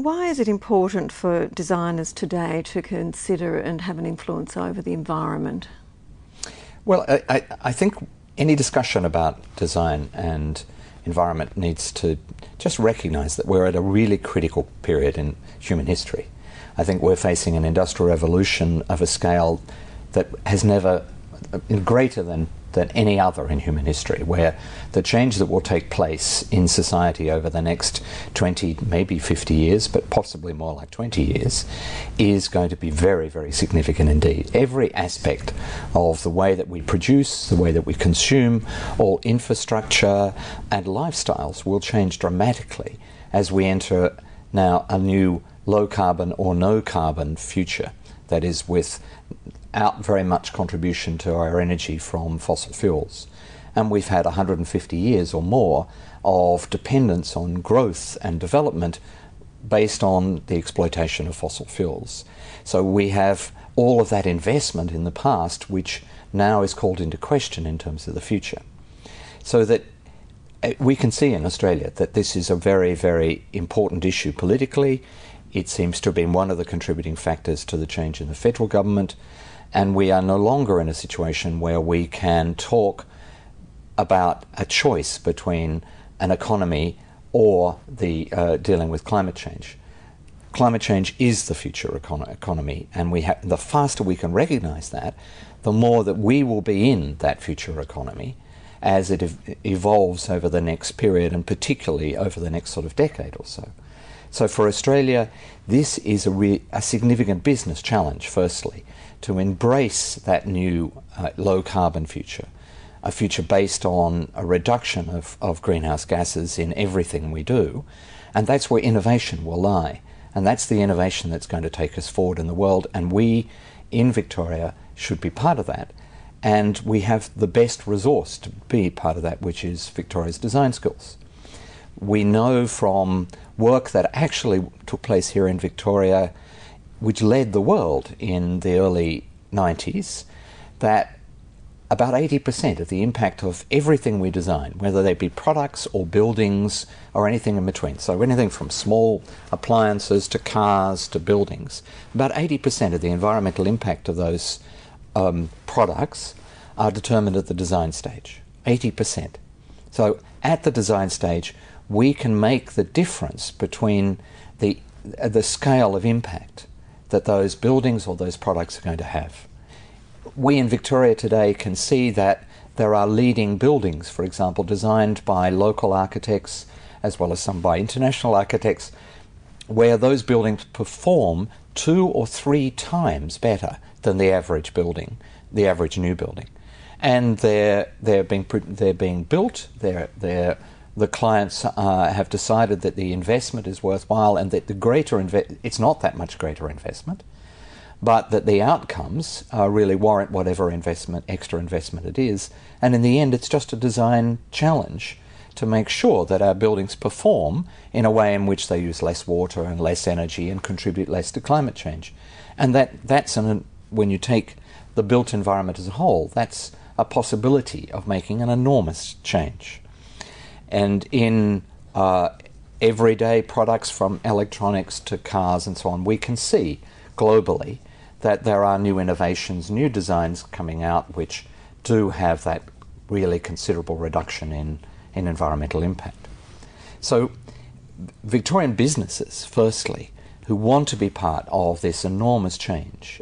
Why is it important for designers today to consider and have an influence over the environment? Well, I, I, think any discussion about design and environment needs to just recognize that we're at a really critical period in human history. I think we're facing an industrial revolution of a scale that has never been greater than than any other in human history, where the change that will take place in society over the next 20, maybe 50 years, but possibly more like 20 years, is going to be very, very significant indeed. Every aspect of the way that we produce, the way that we consume, all infrastructure and lifestyles will change dramatically as we enter now a new low carbon or no carbon future. That is, with out very much contribution to our energy from fossil fuels. And we've had 150 years or more of dependence on growth and development based on the exploitation of fossil fuels. So we have all of that investment in the past, which now is called into question in terms of the future. So that uh, we can see in Australia that this is a very, very important issue politically. It seems to have been one of the contributing factors to the change in the federal government. And we are no longer in a situation where we can talk about a choice between an economy or the uh, dealing with climate change. Climate change is the future econ- economy, and we ha- the faster we can recognize that, the more that we will be in that future economy as it ev- evolves over the next period, and particularly over the next sort of decade or so. So for Australia, this is a, re- a significant business challenge, firstly, to embrace that new uh, low carbon future, a future based on a reduction of, of greenhouse gases in everything we do. And that's where innovation will lie. And that's the innovation that's going to take us forward in the world. And we in Victoria should be part of that. And we have the best resource to be part of that, which is Victoria's design skills. We know from work that actually took place here in Victoria which led the world in the early 90s, that about 80% of the impact of everything we design, whether they be products or buildings or anything in between, so anything from small appliances to cars to buildings, about 80% of the environmental impact of those um, products are determined at the design stage. 80%. So at the design stage, we can make the difference between the, uh, the scale of impact that those buildings or those products are going to have. We in Victoria today can see that there are leading buildings, for example, designed by local architects as well as some by international architects, where those buildings perform two or three times better than the average building, the average new building. And they're, they're, being, they're being built, they're, they're the clients uh, have decided that the investment is worthwhile and that the greater inve- it's not that much greater investment, but that the outcomes uh, really warrant whatever investment, extra investment it is. And in the end, it's just a design challenge to make sure that our buildings perform in a way in which they use less water and less energy and contribute less to climate change. And that, that's an, when you take the built environment as a whole, that's a possibility of making an enormous change and in uh, everyday products from electronics to cars and so on, we can see globally that there are new innovations, new designs coming out which do have that really considerable reduction in, in environmental impact. So, Victorian businesses, firstly, who want to be part of this enormous change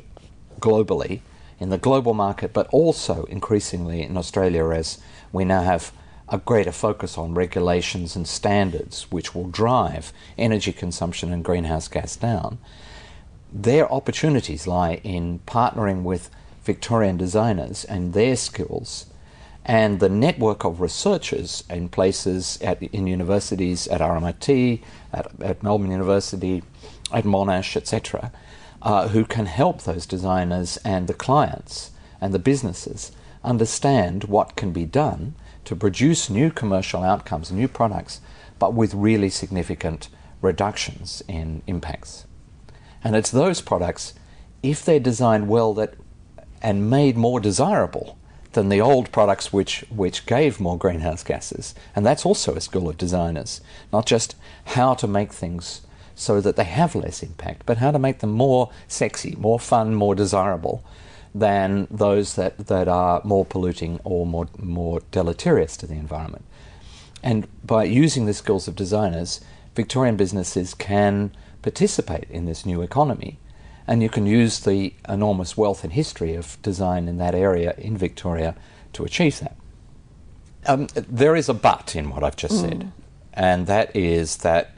globally in the global market, but also increasingly in Australia as we now have a greater focus on regulations and standards which will drive energy consumption and greenhouse gas down, their opportunities lie in partnering with Victorian designers and their skills and the network of researchers in places at, in universities at RMIT, at, at Melbourne University, at Monash, etc., uh, who can help those designers and the clients and the businesses understand what can be done to produce new commercial outcomes, new products, but with really significant reductions in impacts. And it's those products, if they're designed well that and made more desirable than the old products which, which gave more greenhouse gases. And that's also a skill of designers, not just how to make things so that they have less impact, but how to make them more sexy, more fun, more desirable than those that, that are more polluting or more, more deleterious to the environment. And by using the skills of designers, Victorian businesses can participate in this new economy. And you can use the enormous wealth and history of design in that area in Victoria to achieve that. Um, there is a but in what I've just mm. said, and that is that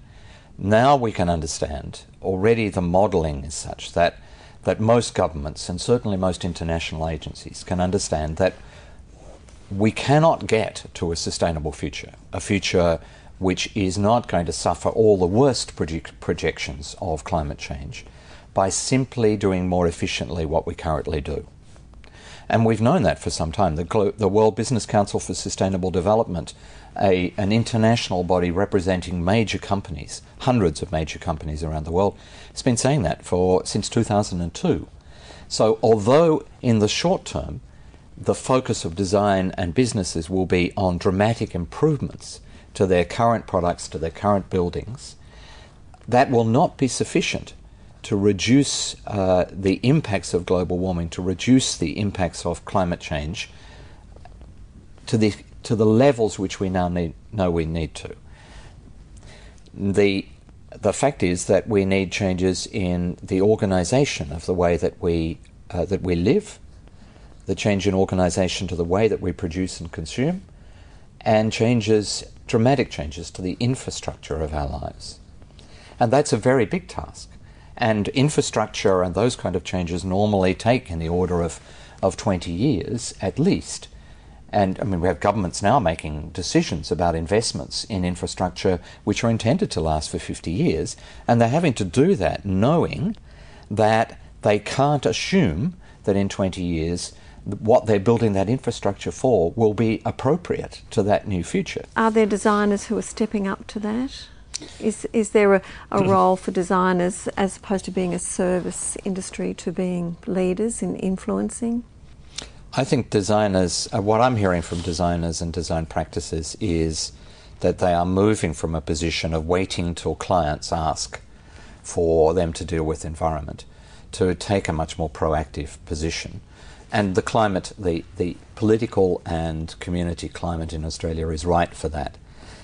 now we can understand already the modelling is such that that most governments and certainly most international agencies can understand that we cannot get to a sustainable future, a future which is not going to suffer all the worst project projections of climate change by simply doing more efficiently what we currently do. And we've known that for some time. The, the World Business Council for Sustainable Development, a, an international body representing major companies, hundreds of major companies around the world, has been saying that for since 2002. So, although in the short term, the focus of design and businesses will be on dramatic improvements to their current products, to their current buildings, that will not be sufficient to reduce uh, the impacts of global warming, to reduce the impacts of climate change to the, to the levels which we now need, know we need to. The, the fact is that we need changes in the organisation of the way that we, uh, that we live, the change in organisation to the way that we produce and consume, and changes, dramatic changes to the infrastructure of our lives. And that's a very big task. And infrastructure and those kind of changes normally take in the order of, of 20 years at least. And I mean, we have governments now making decisions about investments in infrastructure which are intended to last for 50 years. And they're having to do that knowing that they can't assume that in 20 years what they're building that infrastructure for will be appropriate to that new future. Are there designers who are stepping up to that? Is, is there a, a role for designers as opposed to being a service industry to being leaders in influencing? I think designers, uh, what I'm hearing from designers and design practices is that they are moving from a position of waiting till clients ask for them to deal with environment to take a much more proactive position. And the climate, the, the political and community climate in Australia is right for that.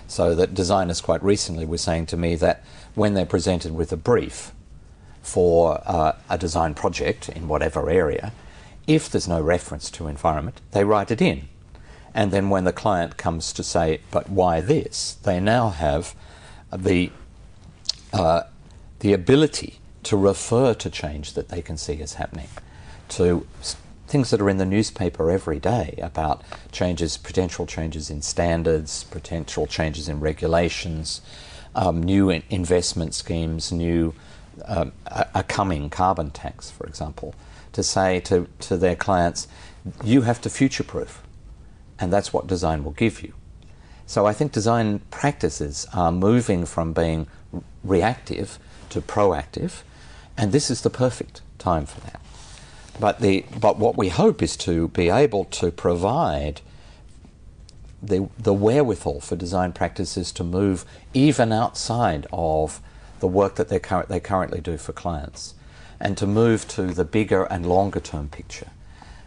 So that designers quite recently were saying to me that when they're presented with a brief for uh, a design project in whatever area, if there's no reference to environment, they write it in. And then when the client comes to say, but why this, they now have the, uh, the ability to refer to change that they can see is happening, to things that are in the newspaper every day about changes, potential changes in standards, potential changes in regulations, um, new in investment schemes, new um, a, a, coming carbon tax, for example, to say to, to their clients, you have to future proof, and that's what design will give you. So I think design practices are moving from being reactive to proactive, and this is the perfect time for that. But, the, but what we hope is to be able to provide the, the wherewithal for design practices to move even outside of the work that they, cur- they currently do for clients and to move to the bigger and longer term picture.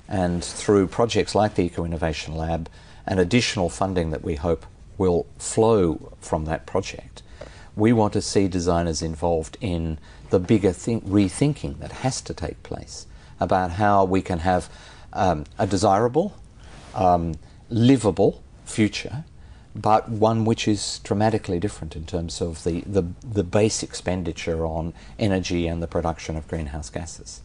And through projects like the Eco Innovation Lab and additional funding that we hope will flow from that project, we want to see designers involved in the bigger think- rethinking that has to take place about how we can have um, a desirable, um, livable future, but one which is dramatically different in terms of the, the, the base expenditure on energy and the production of greenhouse gases.